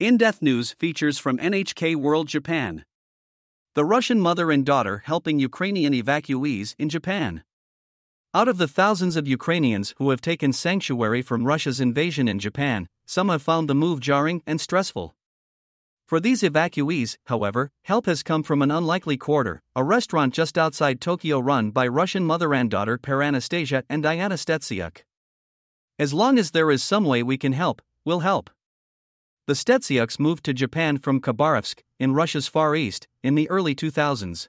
In Depth News features from NHK World Japan. The Russian mother and daughter helping Ukrainian evacuees in Japan. Out of the thousands of Ukrainians who have taken sanctuary from Russia's invasion in Japan, some have found the move jarring and stressful. For these evacuees, however, help has come from an unlikely quarter, a restaurant just outside Tokyo run by Russian mother and daughter Per Anastasia and Dayana Stetsyuk. As long as there is some way we can help, we'll help. The Stetsyuks moved to Japan from Khabarovsk, in Russia's Far East, in the early 2000s.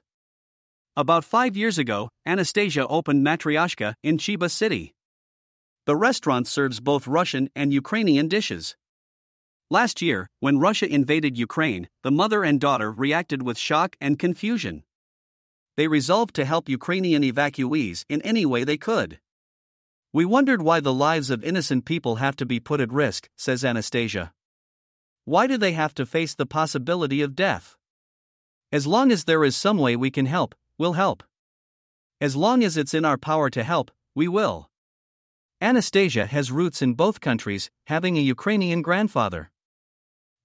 About five years ago, Anastasia opened Matryoshka in Chiba City. The restaurant serves both Russian and Ukrainian dishes. Last year, when Russia invaded Ukraine, the mother and daughter reacted with shock and confusion. They resolved to help Ukrainian evacuees in any way they could. We wondered why the lives of innocent people have to be put at risk, says Anastasia. Why do they have to face the possibility of death? As long as there is some way we can help, we'll help. As long as it's in our power to help, we will. Anastasia has roots in both countries, having a Ukrainian grandfather.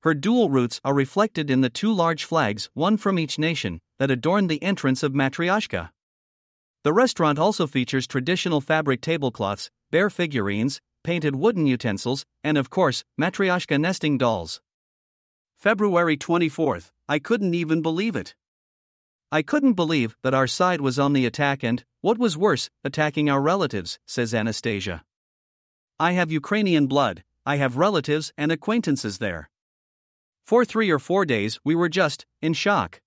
Her dual roots are reflected in the two large flags, one from each nation, that adorn the entrance of Matryoshka. The restaurant also features traditional fabric tablecloths, bear figurines, painted wooden utensils, and of course, Matryoshka nesting dolls. February 24th, I couldn't even believe it. I couldn't believe that our side was on the attack and, what was worse, attacking our relatives, says Anastasia. I have Ukrainian blood, I have relatives and acquaintances there. For three or four days, we were just in shock.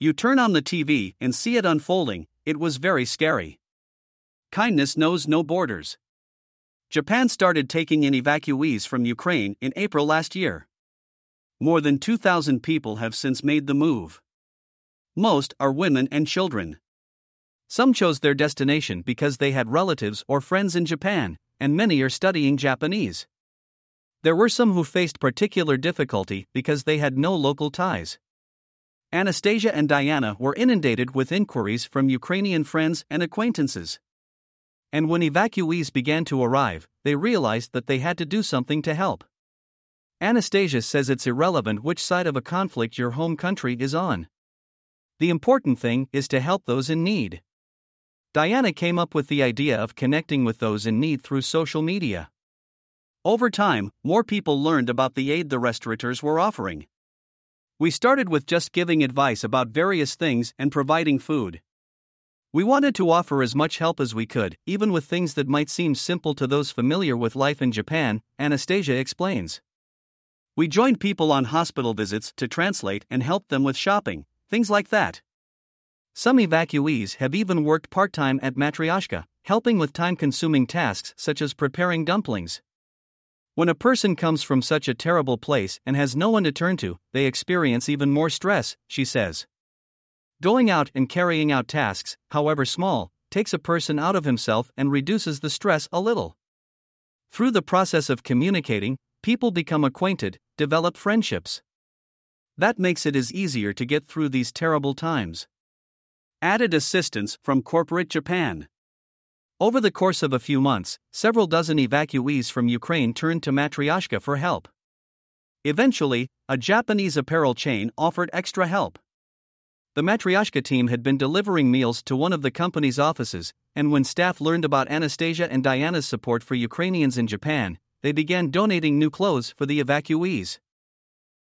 You turn on the TV and see it unfolding, it was very scary. Kindness knows no borders. Japan started taking in evacuees from Ukraine in April last year. More than 2,000 people have since made the move. Most are women and children. Some chose their destination because they had relatives or friends in Japan, and many are studying Japanese. There were some who faced particular difficulty because they had no local ties. Anastasia and Dayana were inundated with inquiries from Ukrainian friends and acquaintances. And when evacuees began to arrive, they realized that they had to do something to help. Anastasia says it's irrelevant which side of a conflict your home country is on. The important thing is to help those in need. Dayana came up with the idea of connecting with those in need through social media. Over time, more people learned about the aid the restaurateurs were offering. We started with just giving advice about various things and providing food. We wanted to offer as much help as we could, even with things that might seem simple to those familiar with life in Japan, Anastasia explains. We joined people on hospital visits to translate and help them with shopping, things like that. Some evacuees have even worked part time at Matryoshka, helping with time consuming tasks such as preparing dumplings. When a person comes from such a terrible place and has no one to turn to, they experience even more stress, she says. Going out and carrying out tasks, however small, takes a person out of himself and reduces the stress a little. Through the process of communicating, people become acquainted, develop friendships. That makes it as easier to get through these terrible times. Added assistance from corporate Japan. Over the course of a few months, several dozen evacuees from Ukraine turned to Matryoshka for help. Eventually, a Japanese apparel chain offered extra help. The Matryoshka team had been delivering meals to one of the company's offices, and when staff learned about Anastasia and Dayana's support for Ukrainians in Japan, they began donating new clothes for the evacuees.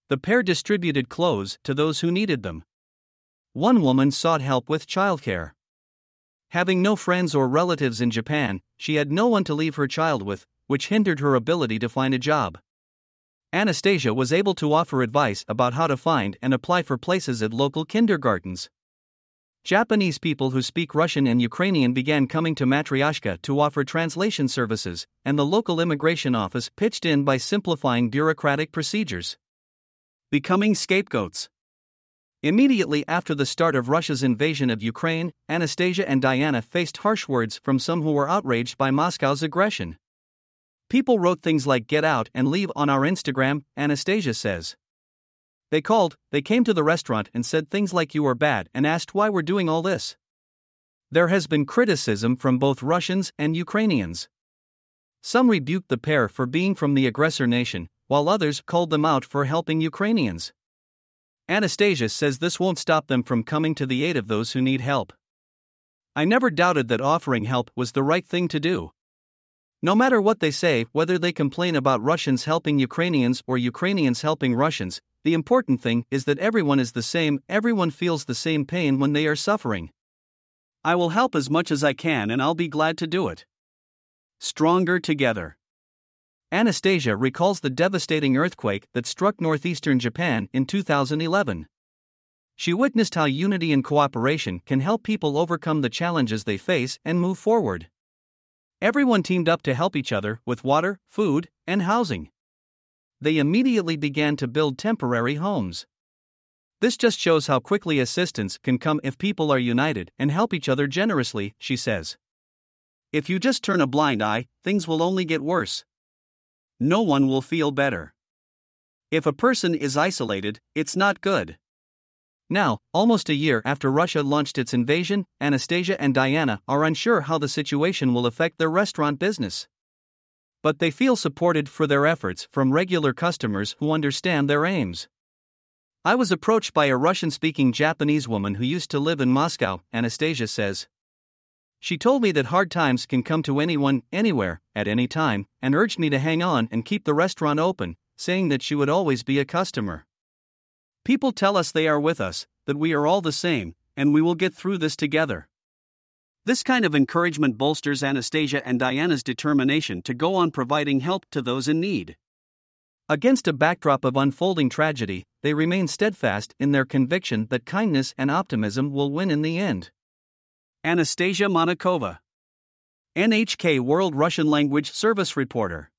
The pair distributed clothes to those who needed them. One woman sought help with childcare. Having no friends or relatives in Japan, she had no one to leave her child with, which hindered her ability to find a job. Anastasia was able to offer advice about how to find and apply for places at local kindergartens. Japanese people who speak Russian and Ukrainian began coming to Matryoshka to offer translation services, and the local immigration office pitched in by simplifying bureaucratic procedures. Becoming scapegoats. Immediately after the start of Russia's invasion of Ukraine, Anastasia and Dayana faced harsh words from some who were outraged by Moscow's aggression. People wrote things like get out and leave on our Instagram, Anastasia says. They called, they came to the restaurant and said things like you are bad and asked why we're doing all this. There has been criticism from both Russians and Ukrainians. Some rebuked the pair for being from the aggressor nation, while others called them out for helping Ukrainians. Anastasia says this won't stop them from coming to the aid of those who need help. I never doubted that offering help was the right thing to do. No matter what they say, whether they complain about Russians helping Ukrainians or Ukrainians helping Russians, the important thing is that everyone is the same, everyone feels the same pain when they are suffering. I will help as much as I can and I'll be glad to do it. Stronger Together. Anastasia recalls the devastating earthquake that struck northeastern Japan in 2011. She witnessed how unity and cooperation can help people overcome the challenges they face and move forward. Everyone teamed up to help each other with water, food, and housing. They immediately began to build temporary homes. This just shows how quickly assistance can come if people are united and help each other generously, she says. If you just turn a blind eye, things will only get worse no one will feel better. If a person is isolated, it's not good. Now, almost a year after Russia launched its invasion, Anastasia and Dayana are unsure how the situation will affect their restaurant business. But they feel supported for their efforts from regular customers who understand their aims. I was approached by a Russian speaking Japanese woman who used to live in Moscow, Anastasia says. She told me that hard times can come to anyone, anywhere, at any time, and urged me to hang on and keep the restaurant open, saying that she would always be a customer. People tell us they are with us, that we are all the same, and we will get through this together. This kind of encouragement bolsters Anastasia and Dayana's determination to go on providing help to those in need. Against a backdrop of unfolding tragedy, they remain steadfast in their conviction that kindness and optimism will win in the end. Anastasia Monakova, NHK World Russian Language Service Reporter.